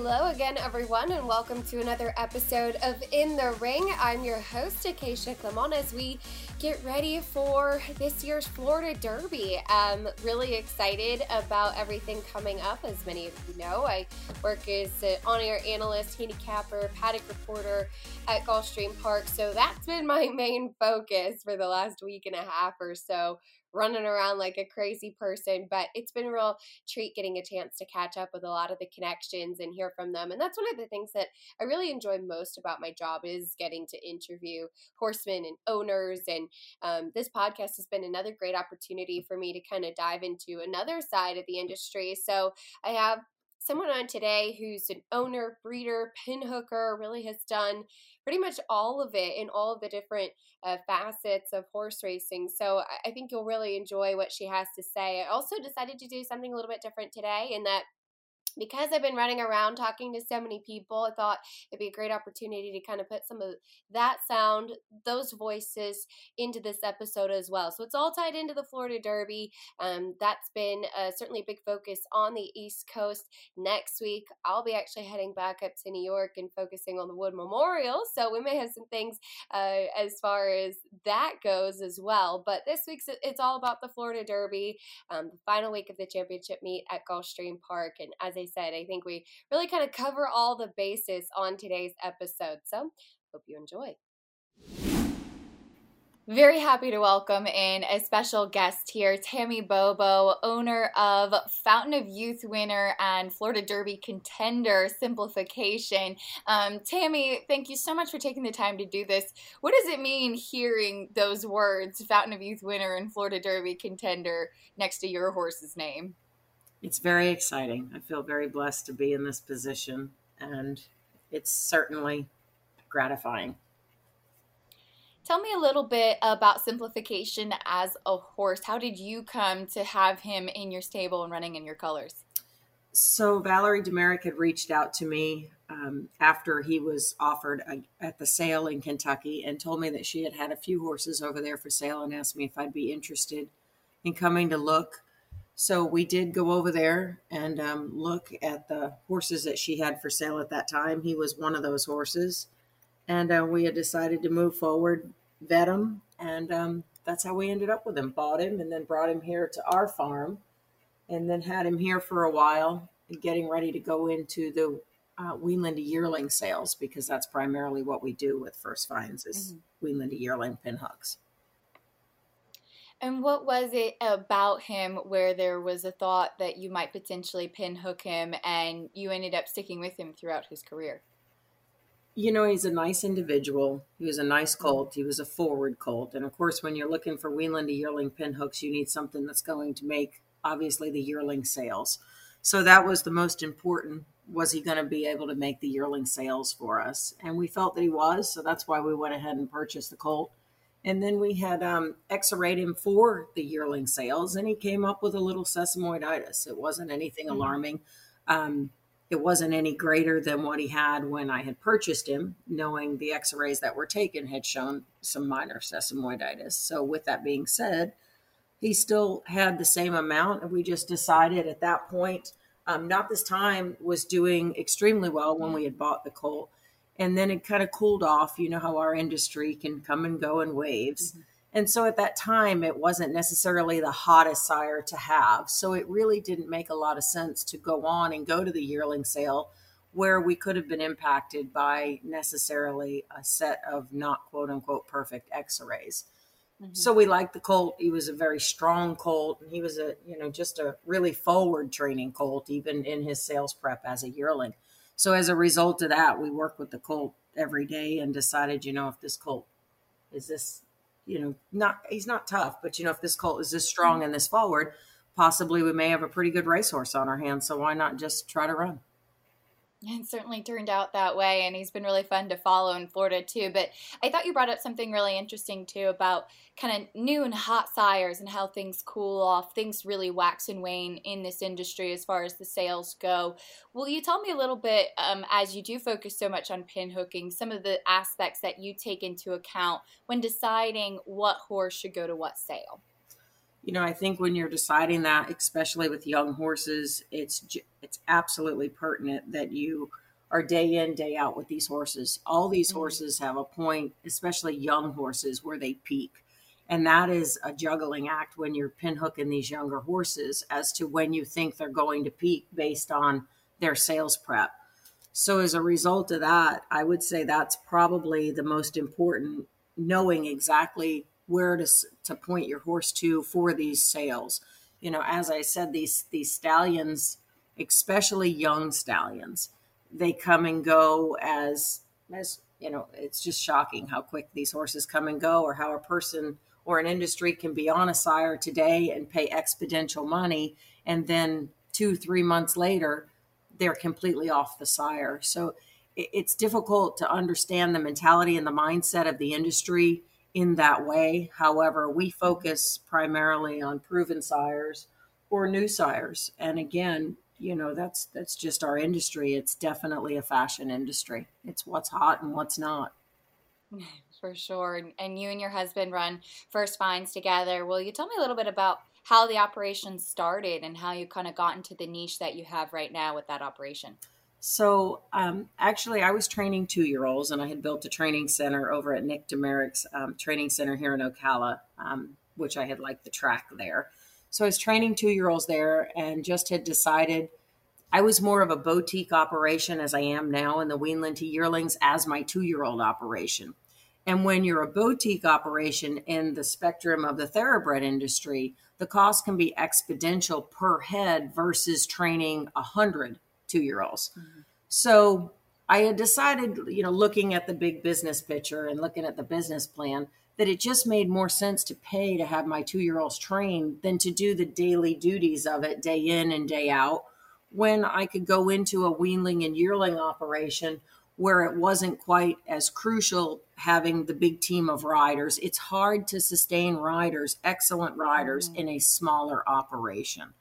Hello again, everyone, and welcome to another episode of In the Ring. I'm your host, Acacia Clement, as we get ready for this year's Florida Derby. I'm really excited about everything coming up. As many of you know, I work as an on air analyst, handicapper, paddock reporter at Gulfstream Park, so that's been my main focus for the last week and a half or so running around like a crazy person. But it's been a real treat getting a chance to catch up with a lot of the connections and hear from them. And that's one of the things that I really enjoy most about my job is getting to interview horsemen and owners. And um, this podcast has been another great opportunity for me to kind of dive into another side of the industry. So I have someone on today who's an owner, breeder, pin hooker, really has done pretty much all of it in all of the different uh, facets of horse racing. So I think you'll really enjoy what she has to say. I also decided to do something a little bit different today in that because I've been running around talking to so many people, I thought it'd be a great opportunity to kind of put some of that sound, those voices into this episode as well. So it's all tied into the Florida Derby. Um, that's been uh, certainly a big focus on the East Coast. Next week, I'll be actually heading back up to New York and focusing on the Wood Memorial. So we may have some things uh, as far as that goes as well. But this week's it's all about the Florida Derby, um, the final week of the championship meet at Gulfstream Park. And as I said, I think we really kind of cover all the bases on today's episode. So, hope you enjoy. Very happy to welcome in a special guest here, Tammy Bobo, owner of Fountain of Youth winner and Florida Derby contender Simplification. Um, Tammy, thank you so much for taking the time to do this. What does it mean hearing those words, Fountain of Youth winner and Florida Derby contender, next to your horse's name? It's very exciting. I feel very blessed to be in this position, and it's certainly gratifying. Tell me a little bit about simplification as a horse. How did you come to have him in your stable and running in your colors? So, Valerie de Meric had reached out to me um, after he was offered a, at the sale in Kentucky and told me that she had had a few horses over there for sale and asked me if I'd be interested in coming to look. So we did go over there and um, look at the horses that she had for sale at that time. He was one of those horses. And uh, we had decided to move forward, vet him, and um, that's how we ended up with him. Bought him and then brought him here to our farm and then had him here for a while, getting ready to go into the uh, yearling sales because that's primarily what we do with First Finds is mm-hmm. weanling yearling pin hooks. And what was it about him where there was a thought that you might potentially pinhook him and you ended up sticking with him throughout his career? You know, he's a nice individual. He was a nice colt. He was a forward colt. And of course, when you're looking for weanling yearling pinhooks, you need something that's going to make, obviously, the yearling sales. So that was the most important. Was he going to be able to make the yearling sales for us? And we felt that he was. So that's why we went ahead and purchased the colt and then we had um, X-rayed him for the yearling sales, and he came up with a little sesamoiditis. It wasn't anything mm-hmm. alarming. Um, it wasn't any greater than what he had when I had purchased him, knowing the X-rays that were taken had shown some minor sesamoiditis. So, with that being said, he still had the same amount, and we just decided at that point, um, not this time, was doing extremely well when we had bought the colt and then it kind of cooled off. You know how our industry can come and go in waves. Mm-hmm. And so at that time, it wasn't necessarily the hottest sire to have. So it really didn't make a lot of sense to go on and go to the yearling sale where we could have been impacted by necessarily a set of not quote unquote perfect x rays. Mm-hmm. So we liked the colt. He was a very strong colt, and he was a you know just a really forward training colt, even in his sales prep as a yearling. So as a result of that, we work with the colt every day and decided, you know, if this colt is this, you know, not he's not tough, but you know, if this colt is this strong and this forward, possibly we may have a pretty good racehorse on our hands. So why not just try to run? It certainly turned out that way, and he's been really fun to follow in Florida too. But I thought you brought up something really interesting too about kind of new and hot sires and how things cool off. Things really wax and wane in this industry as far as the sales go. Will you tell me a little bit, um, as you do focus so much on pin hooking, some of the aspects that you take into account when deciding what horse should go to what sale? you know, I think when you're deciding that, especially with young horses, it's it's absolutely pertinent that you are day in day out with these horses. All these mm-hmm. horses have a point, especially young horses, where they peak. And that is a juggling act when you're pinhooking these younger horses as to when you think they're going to peak based on their sales prep. So, as a result of that, I would say that's probably the most important knowing exactly where to, to point your horse to for these sales. You know, as I said, these, these stallions, especially young stallions, they come and go as, as, you know, it's just shocking how quick these horses come and go, or how a person or an industry can be on a sire today and pay exponential money. And then two, three months later, they're completely off the sire. So it's difficult to understand the mentality and the mindset of the industry in that way. However, we focus primarily on proven sires or new sires. And again, you know, that's that's just our industry. It's definitely a fashion industry. It's what's hot and what's not. for sure. And you and your husband run First Finds together. Will you tell me a little bit about how the operation started and how you kind of got into the niche that you have right now with that operation? So, um, actually, I was training two year olds, and I had built a training center over at Nick de Meric's um, training center here in Ocala, um, which I had liked the track there. So, I was training two year olds there and just had decided I was more of a boutique operation as I am now in the Weanling to Yearlings as my two year old operation. And when you're a boutique operation in the spectrum of the thoroughbred industry, the cost can be exponential per head versus training a hundred two year olds. Mm-hmm. So I had decided, you know, looking at the big business picture and looking at the business plan, that it just made more sense to pay to have my two year olds trained than to do the daily duties of it day in and day out when I could go into a weanling and yearling operation where it wasn't quite as crucial having the big team of riders. It's hard to sustain riders, excellent riders, mm-hmm. in a smaller operation.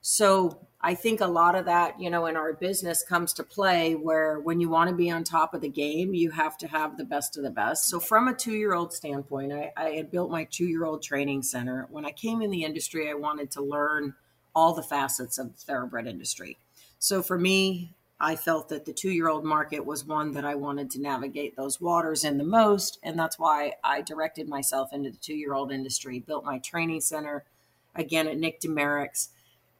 So I think a lot of that, you know, in our business comes to play where when you want to be on top of the game, you have to have the best of the best. So, from a two year old standpoint, I, I had built my two year old training center. When I came in the industry, I wanted to learn all the facets of the thoroughbred industry. So, for me, I felt that the two year old market was one that I wanted to navigate those waters in the most. And that's why I directed myself into the two year old industry, built my training center again at Nick de Merics.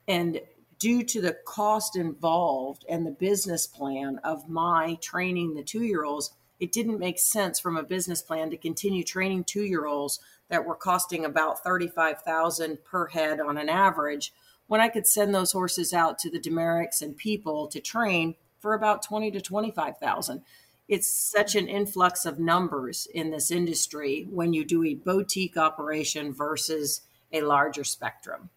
And due to the cost involved and the business plan of my training the two year olds, it didn't make sense from a business plan to continue training two year olds that were costing about 35000 per head on an average when I could send those horses out to the de Merics and people to train for about 20 to 25,000. It's such an influx of numbers in this industry when you do a boutique operation versus a larger spectrum.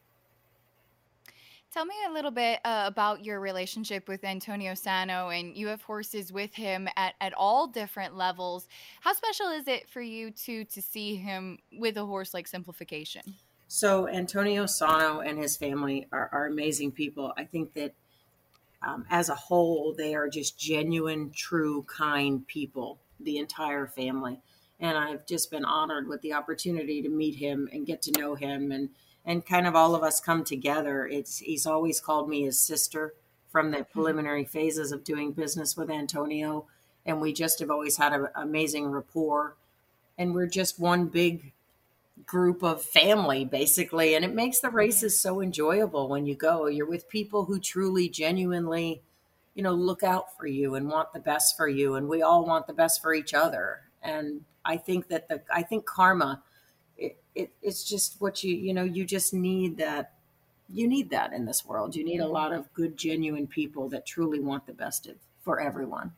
Tell me a little bit uh, about your relationship with Antonio Sano, and you have horses with him at, at all different levels. How special is it for you to to see him with a horse like Simplification? So Antonio Sano and his family are, are amazing people. I think that um, as a whole, they are just genuine, true, kind people. The entire family, and I've just been honored with the opportunity to meet him and get to know him, and and kind of all of us come together. It's he's always called me his sister from the mm-hmm. preliminary phases of doing business with Antonio, and we just have always had an amazing rapport, and we're just one big group of family basically and it makes the races so enjoyable when you go you're with people who truly genuinely you know look out for you and want the best for you and we all want the best for each other and i think that the i think karma it, it it's just what you you know you just need that you need that in this world. You need a lot of good genuine people that truly want the best of, for everyone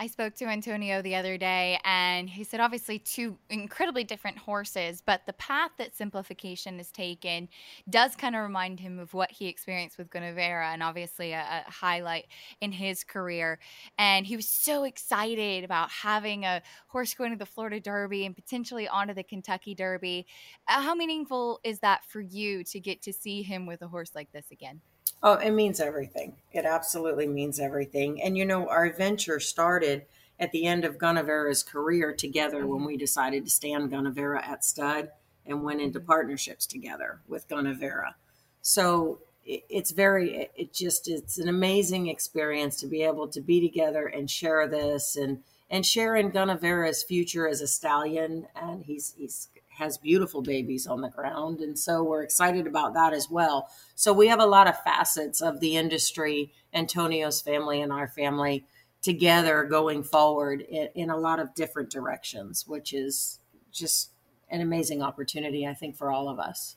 I spoke to Antonio the other day, and he said obviously two incredibly different horses, but the path that simplification has taken does kind of remind him of what he experienced with Gunnevera, and obviously a, a, highlight in his career. And he was so excited about having a horse going to the Florida Derby and potentially onto the Kentucky Derby. Uh, how meaningful is that for you to get to see him with a horse like this again? Oh, it means everything. It absolutely means everything. And you know, our venture started at the end of Gunnevera's career together when we decided to stand Gunnevera at stud and went into mm-hmm. partnerships together with Gunnevera. So it's very, it just, it's an amazing experience to be able to be together and share this and, and share in Gunnevera's future as a stallion. And he's, he's, has beautiful babies on the ground. And so we're excited about that as well. So we have a lot of facets of the industry, Antonio's family and our family together going forward in, in a lot of different directions, which is just an amazing opportunity, I think, for all of us.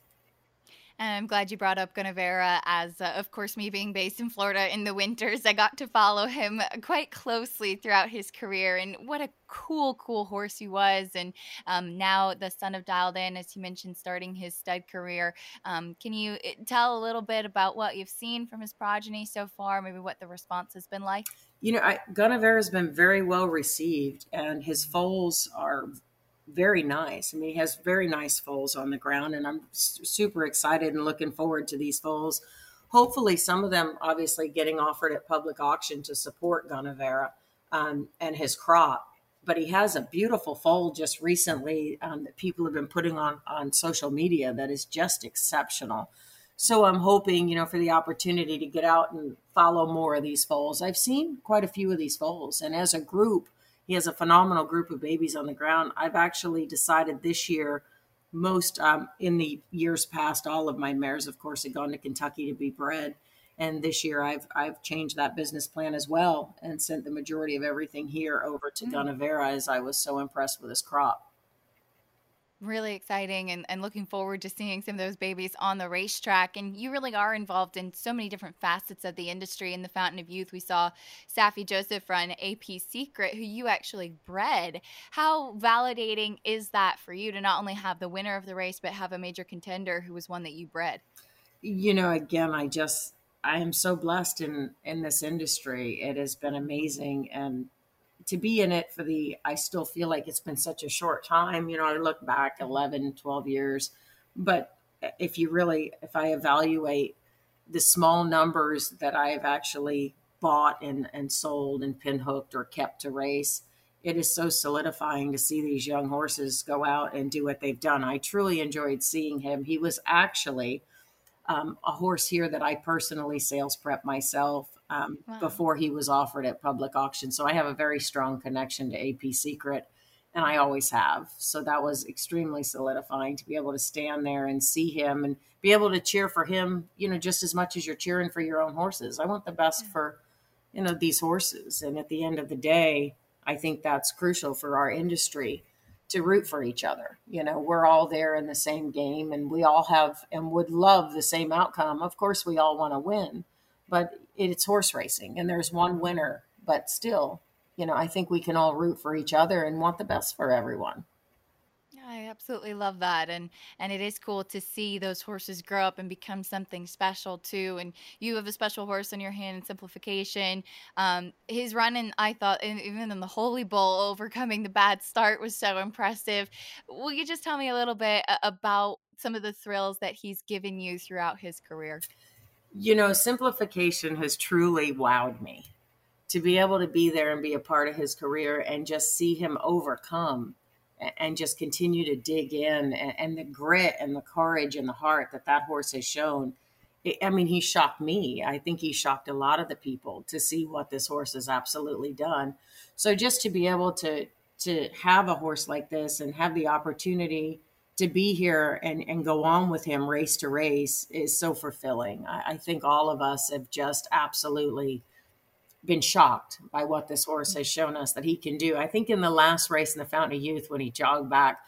And I'm glad you brought up Gunnevera, as uh, of course, me being based in Florida in the winters, I got to follow him quite closely throughout his career. And what a cool, cool horse he was. And um, now the son of Dialed In, as you mentioned, starting his stud career. Um, can you eh, tell a little bit about what you've seen from his progeny so far? Maybe what the response has been like? You know, I, Gunnevera has been very well received, and his foals are very nice. I mean, he has very nice foals on the ground, and I'm super excited and looking forward to these foals. Hopefully, some of them obviously getting offered at public auction to support Gunnevera um, and his crop. But he has a beautiful foal just recently um, that people have been putting on on social media that is just exceptional. So I'm hoping, you know, for the opportunity to get out and follow more of these foals. I've seen quite a few of these foals, and as a group, he has a phenomenal group of babies on the ground. I've actually decided this year, most um, in the years past, all of my mares, of course, had gone to Kentucky to be bred. And this year, I've I've changed that business plan as well and sent the majority of everything here over to mm-hmm. as I was so impressed with his crop really exciting and, and looking forward to seeing some of those babies on the racetrack. And you really are involved in so many different facets of the industry. In the Fountain of Youth, we saw Saffie Joseph run AP Secret, who you actually bred. How validating is that for you to not only have the winner of the race, but have a major contender who was one that you bred? You know, again, I just I am so blessed in in this industry. It has been amazing and to be in it for the i still feel like it's been such a short time you know i look back 11 12 years but if you really if i evaluate the small numbers that i have actually bought and and sold and pin hooked or kept to race it is so solidifying to see these young horses go out and do what they've done. I truly enjoyed seeing him. He was actually um, a horse here that i personally sales prep myself um, wow. before he was offered at public auction. So I have a very strong connection to AP Secret, and I always have. So that was extremely solidifying to be able to stand there and see him and be able to cheer for him, you know, just as much as you're cheering for your own horses. I want the best yeah. for, you know, these horses. And at the end of the day, I think that's crucial for our industry to root for each other. You know, we're all there in the same game and we all have and would love the same outcome. Of course, we all want to win, but it's horse racing and there's one winner, but still, you know, I think we can all root for each other and want the best for everyone. I absolutely love that, and and it is cool to see those horses grow up and become something special too. And you have a special horse on your hand in simplification. Um, his running, I thought, even in the Holy Bull, overcoming the bad start was so impressive. Will you just tell me a little bit about some of the thrills that he's given you throughout his career? You know, simplification has truly wowed me to be able to be there and be a part of his career and just see him overcome and just continue to dig in and, and the grit and the courage and the heart that that horse has shown. I mean, he shocked me. I think he shocked a lot of the people to see what this horse has absolutely done. So just to be able to to have a horse like this and have the opportunity to be here and, and go on with him race to race is so fulfilling. I, I think all of us have just absolutely been shocked by what this horse has shown us that he can do. I think in the last race in the Fountain of Youth, when he jogged back,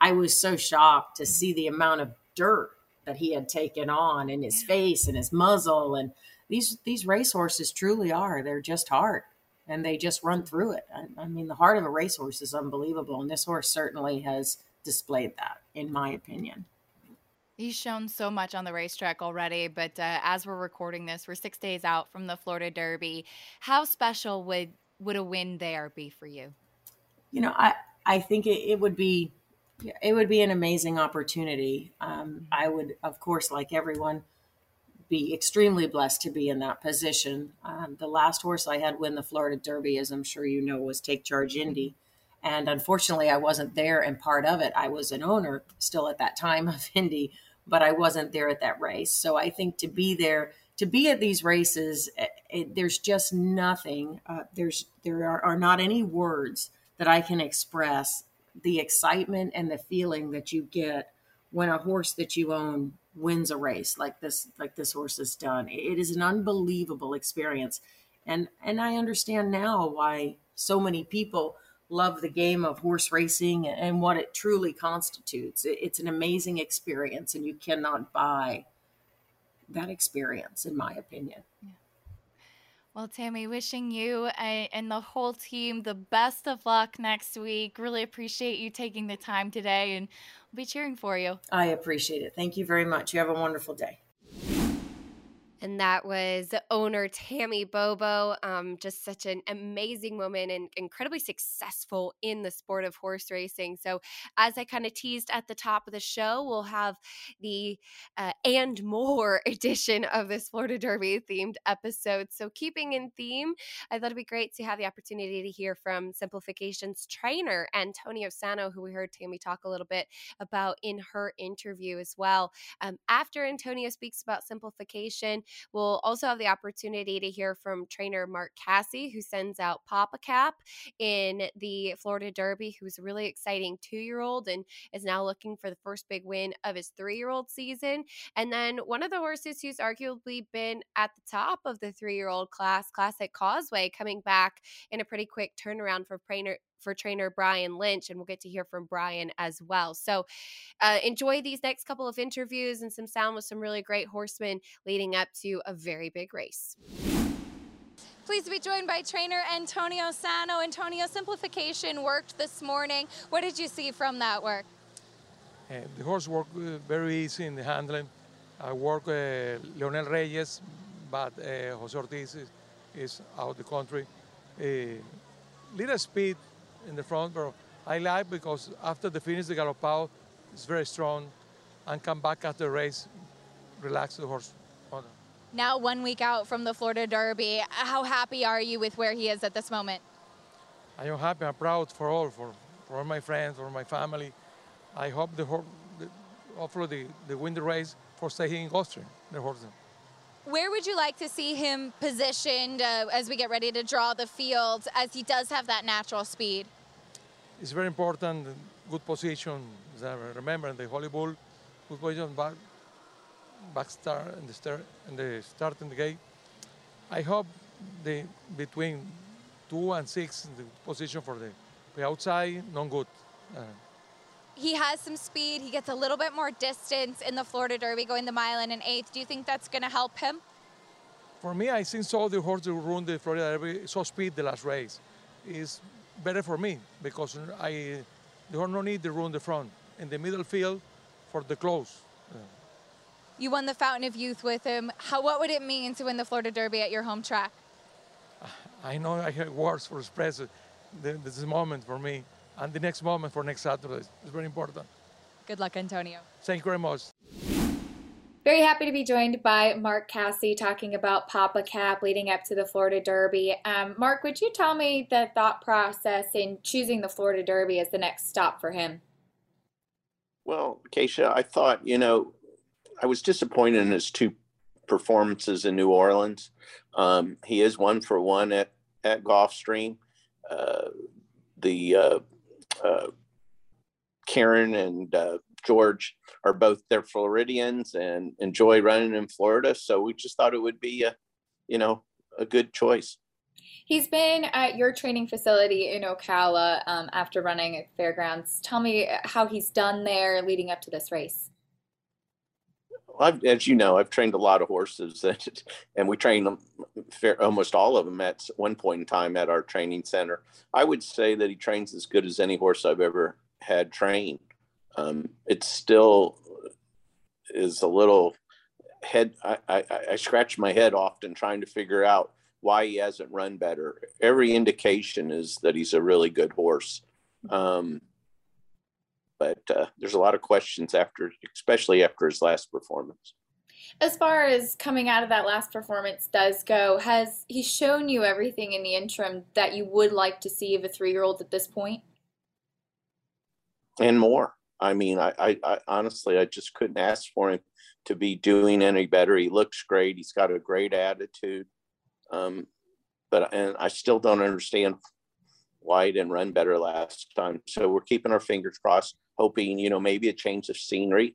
I was so shocked to see the amount of dirt that he had taken on in his face and his muzzle. And these these race horses truly are. They're just hard and they just run through it. I, I mean, the heart of a racehorse is unbelievable. And this horse certainly has displayed that, in my opinion. He's shown so much on the racetrack already, but uh, as we're recording this, we're six days out from the Florida Derby. How special would would a win there be for you? You know, I I think it, it would be it would be an amazing opportunity. Um, I would, of course, like everyone, be extremely blessed to be in that position. Um, the last horse I had win the Florida Derby, as I'm sure you know, was Take Charge Indy. And unfortunately, I wasn't there and part of it. I was an owner still at that time of Indy, but I wasn't there at that race. So I think to be there, to be at these races, it, eh, it, there's just nothing. Uh, there's there are, are not any words that I can express the excitement and the feeling that you get when a horse that you own wins a race like this like this horse has done. It is an unbelievable experience. And and I understand now why so many people love the game of horse racing and what it truly constitutes. It's an amazing experience and you cannot buy that experience in my opinion. Yeah. Well, Tammy, wishing you and the whole team the best of luck next week. Really appreciate you taking the time today and we'll be cheering for you. I appreciate it. Thank you very much. You have a wonderful day. And that was owner Tammy Bobo. Um, just such an amazing woman and incredibly successful in the sport of horse racing. So, as I kind of teased at the top of the show, we'll have the uh, and more edition of this Florida Derby themed episode. So, keeping in theme, I thought it'd be great to have the opportunity to hear from Simplification's trainer, Antonio Sano, who we heard Tammy talk a little bit about in her interview as well. Um, after Antonio speaks about simplification, We'll also have the opportunity to hear from trainer Mark Casse, who sends out Pappacap in the Florida Derby, who's a really exciting two year old and is now looking for the first big win of his three year old season. And then one of the horses who's arguably been at the top of the three year old class, Classic Causeway, coming back in a pretty quick turnaround for trainer for trainer Brian Lynch, and we'll get to hear from Brian as well. So uh, enjoy these next couple of interviews and some sound with some really great horsemen leading up to a very big race. Pleased to be joined by trainer Antonio Sano. Antonio, simplification worked this morning. What did you see from that work? Uh, the horse worked uh, very easy in the handling. I work uh, Leonel Reyes, but uh, Jose Ortiz is, is out the country. Uh, little speed in the front, but I like because after the finish, the Galopao is very strong and come back after the race, relax the horse. Now, one week out from the Florida Derby, how happy are you with where he is at this moment? I am happy. I'm proud for all, for, for all my friends, for my family. I hope the horse, hopefully, the, the win the race for staying in Austria, the horse. Where would you like to see him positioned uh, as we get ready to draw the field, as he does have that natural speed? It's very important, good position. Remember, in the Holy Bull, good position, back, back start and the start and the start in the gate. I hope the between two and six, the position for the, the outside, not good. Uh, he has some speed. He gets a little bit more distance in the Florida Derby going the mile and an eighth. Do you think that's going to help him? For me, I think so. The horse who run the Florida Derby so speed the last race is better for me because I the horse no need to run the front in the middle field for the close. Yeah. You won the Fountain of Youth with him. How what would it mean to win the Florida Derby at your home track? I know I have words for express. This moment for me and the next moment for next Saturday is very important. Good luck, Antonio. Thank you very much. Very happy to be joined by Mark Casse talking about Pappacap leading up to the Florida Derby. Um, Mark, would you tell me the thought process in choosing the Florida Derby as the next stop for him? Well, Keisha, I thought, you know, I was disappointed in his two performances in New Orleans. Um, he is one for one at, at Gulfstream. Uh, the uh, uh, Karen and uh, George are both they're Floridians and enjoy running in Florida. So we just thought it would be a, you know, a good choice. He's been at your training facility in Ocala um, after running at Fairgrounds. Tell me how he's done there leading up to this race. I've, as you know, I've trained a lot of horses, and, and we train them, fair, almost all of them at one point in time at our training center. I would say that he trains as good as any horse I've ever had trained. Um, it still is a little head. I, I, I scratch my head often trying to figure out why he hasn't run better. Every indication is that he's a really good horse. Um, but uh, there's a lot of questions after, especially after his last performance. As far as coming out of that last performance does go, has he shown you everything in the interim that you would like to see of a three year old at this point? and more. I mean, I, I, I, honestly, I just couldn't ask for him to be doing any better. He looks great. He's got a great attitude. Um, but and I still don't understand why he didn't run better last time. So we're keeping our fingers crossed, hoping you know maybe a change of scenery.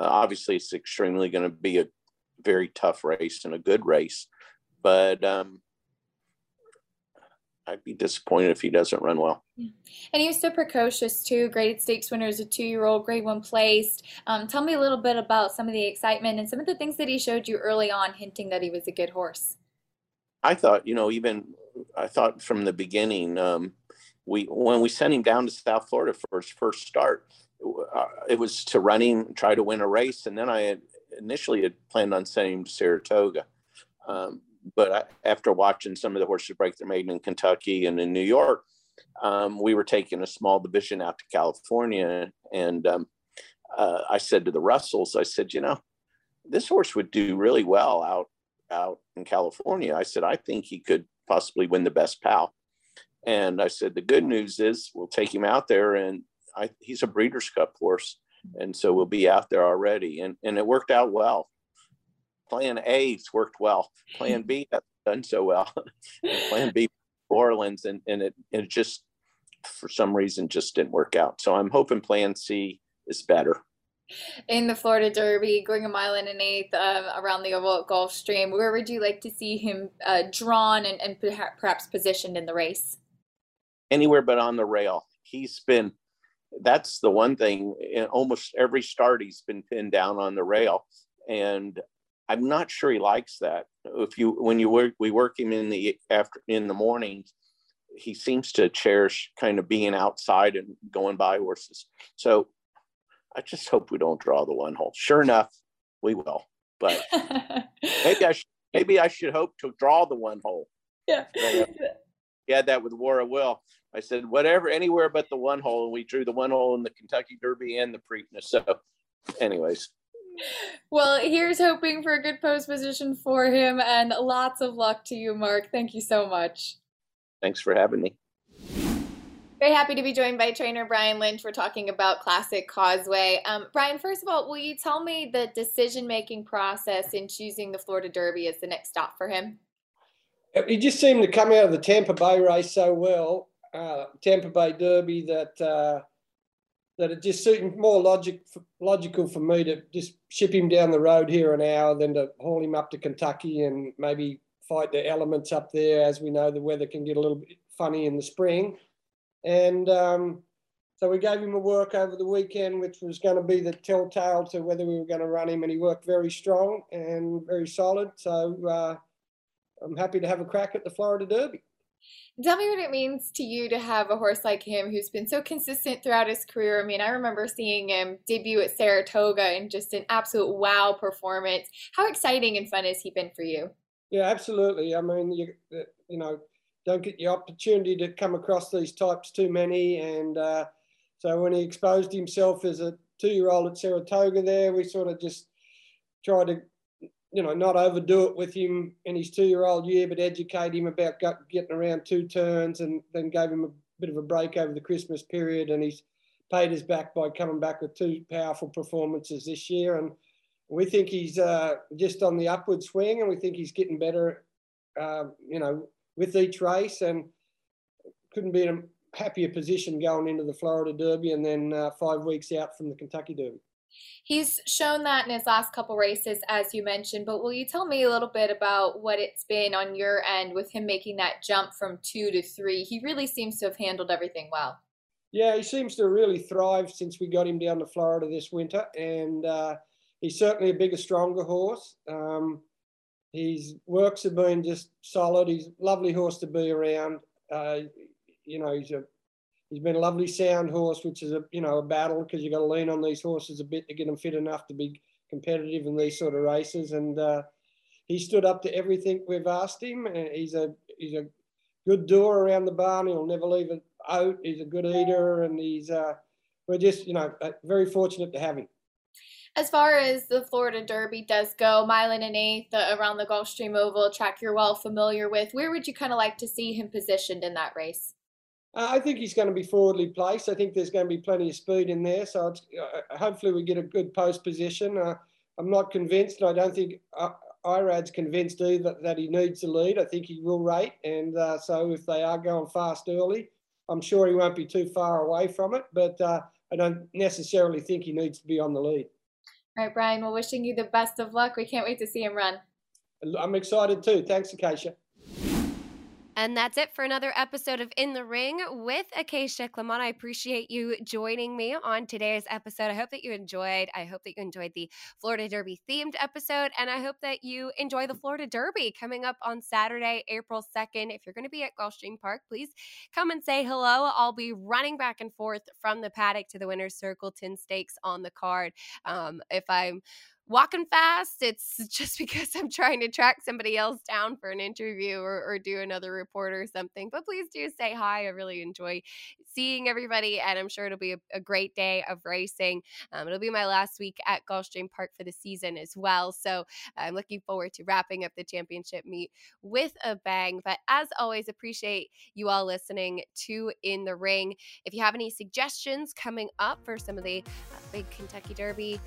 Uh, obviously, it's extremely going to be a very tough race and a good race, but um, I'd be disappointed if he doesn't run well. And he was so precocious too. Graded stakes winner as a two-year-old, grade one placed. Um, tell me a little bit about some of the excitement and some of the things that he showed you early on, hinting that he was a good horse. I thought, you know, even I thought from the beginning, um, we when we sent him down to South Florida for his first start, uh, it was to run him, try to win a race, and then I had initially had planned on sending him to Saratoga. Um, but I, after watching some of the horses break their maiden in Kentucky and in New York, um, we were taking a small division out to California, and um, uh, I said to the Russells, I said, you know, this horse would do really well out out in California. I said, I think he could possibly win the best pal. And I said, the good news is we'll take him out there and I, he's a Breeders' Cup horse. And so we'll be out there already. And, and it worked out well. Plan A's worked well. Plan B hasn't done so well. Plan B, Orleans, and, and it, it just, for some reason, just didn't work out. So I'm hoping Plan C is better in the Florida Derby, going a mile and an eighth um, around the oval at Gulfstream. Where would you like to see him uh, drawn and, and perhaps positioned in the race? Anywhere but on the rail. He's been, that's the one thing, in almost every start, he's been pinned down on the rail. And I'm not sure he likes that. If you, when you work, we work him in the after, in the mornings, he seems to cherish kind of being outside and going by horses. So I just hope we don't draw the one hole. Sure enough, we will. But maybe I should, maybe I should hope to draw the one hole. Yeah. Uh, Uh, had that with War of Will. I said whatever, anywhere but the one hole, and we drew the one hole in the Kentucky Derby and the Preakness. So, anyways. Well, here's hoping for a good post position for him, and lots of luck to you, Mark. Thank you so much. Thanks for having me. Very happy to be joined by trainer Brian Lynch. We're talking about Classic Causeway. Um, Brian, first of all, will you tell me the decision making process in choosing the Florida Derby as the next stop for him? He just seemed to come out of the Tampa Bay race so well, uh, Tampa Bay Derby, that uh, that it just seemed more logic, logical for me to just ship him down the road here an hour than to haul him up to Kentucky and maybe fight the elements up there. As we know, the weather can get a little bit funny in the spring. And um, so we gave him a work over the weekend, which was going to be the telltale to whether we were going to run him. And he worked very strong and very solid. So uh, I'm happy to have a crack at the Florida Derby. Tell me what it means to you to have a horse like him who's been so consistent throughout his career. I mean, I remember seeing him debut at Saratoga and just an absolute wow performance. How exciting and fun has he been for you? Yeah, absolutely. I mean, you, you know, don't get the opportunity to come across these types too many. And uh, so when he exposed himself as a two-year-old at Saratoga, there we sort of just tried to, you know, not overdo it with him in his two-year-old year, but educate him about getting around two turns, and then gave him a bit of a break over the Christmas period, and he's paid his back by coming back with two powerful performances this year, and we think he's uh, just on the upward swing, and we think he's getting better. Uh, you know, with each race and couldn't be in a happier position going into the Florida Derby and then uh, five weeks out from the Kentucky Derby. He's shown that in his last couple races, as you mentioned, but will you tell me a little bit about what it's been on your end with him making that jump from two to three? He really seems to have handled everything well. Yeah, he seems to really thrive since we got him down to Florida this winter, and uh, he's certainly a bigger, stronger horse. Um, his works have been just solid. He's a lovely horse to be around. Uh, you know, he's a he's been a lovely sound horse, which is a you know a battle because you've got to lean on these horses a bit to get them fit enough to be competitive in these sort of races. And uh, he stood up to everything we've asked him. He's a he's a good doer around the barn. He'll never leave it out. He's a good eater, and he's uh, we're just you know uh, very fortunate to have him. As far as the Florida Derby does go, mile and an eighth uh, around the Gulfstream Oval, track you're well familiar with. Where would you kind of like to see him positioned in that race? Uh, I think he's going to be forwardly placed. I think there's going to be plenty of speed in there. So uh, hopefully we get a good post position. Uh, I'm not convinced. I don't think uh, Irad's convinced either that, that he needs the lead. I think he will rate. And uh, so if they are going fast early, I'm sure he won't be too far away from it. But uh, I don't necessarily think he needs to be on the lead. All right, Brian, we're wishing you the best of luck. We can't wait to see him run. I'm excited too. Thanks, Acacia. And that's it for another episode of In the Ring with Acacia Clement. I appreciate you joining me on today's episode. I hope that you enjoyed. I hope that you enjoyed the Florida Derby themed episode. And I hope that you enjoy the Florida Derby coming up on Saturday, April 2nd. If you're going to be at Gulfstream Park, please come and say hello. I'll be running back and forth from the paddock to the winner's circle, 10 stakes on the card. Um, if I'm walking fast. It's just because I'm trying to track somebody else down for an interview or, or, do another report or something. But please do say hi. I really enjoy seeing everybody, and I'm sure it'll be a, a great day of racing. Um, it'll be my last week at Gulfstream Park for the season as well. So I'm looking forward to wrapping up the championship meet with a bang. But as always, appreciate you all listening to In the Ring. If you have any suggestions coming up for some of the uh, big Kentucky Derby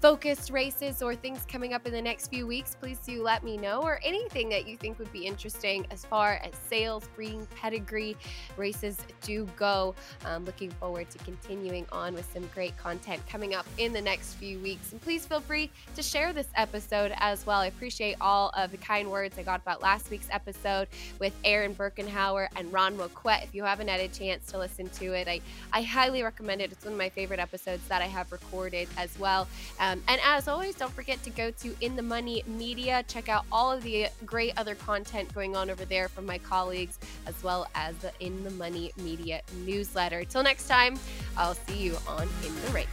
focused races or things coming up in the next few weeks, please do let me know, or anything that you think would be interesting as far as sales, breeding, pedigree races do go. I'm looking forward to continuing on with some great content coming up in the next few weeks. And please feel free to share this episode as well. I appreciate all of the kind words I got about last week's episode with Aaron Birkenhauer and Ron Moquett. If you haven't had a chance to listen to it, I, I highly recommend it. It's one of my favorite episodes that I have recorded as well. Um, Um, and as always, don't forget to go to In the Money Media. Check out all of the great other content going on over there from my colleagues, as well as the In the Money Media newsletter. Till next time, I'll see you on In the Ring.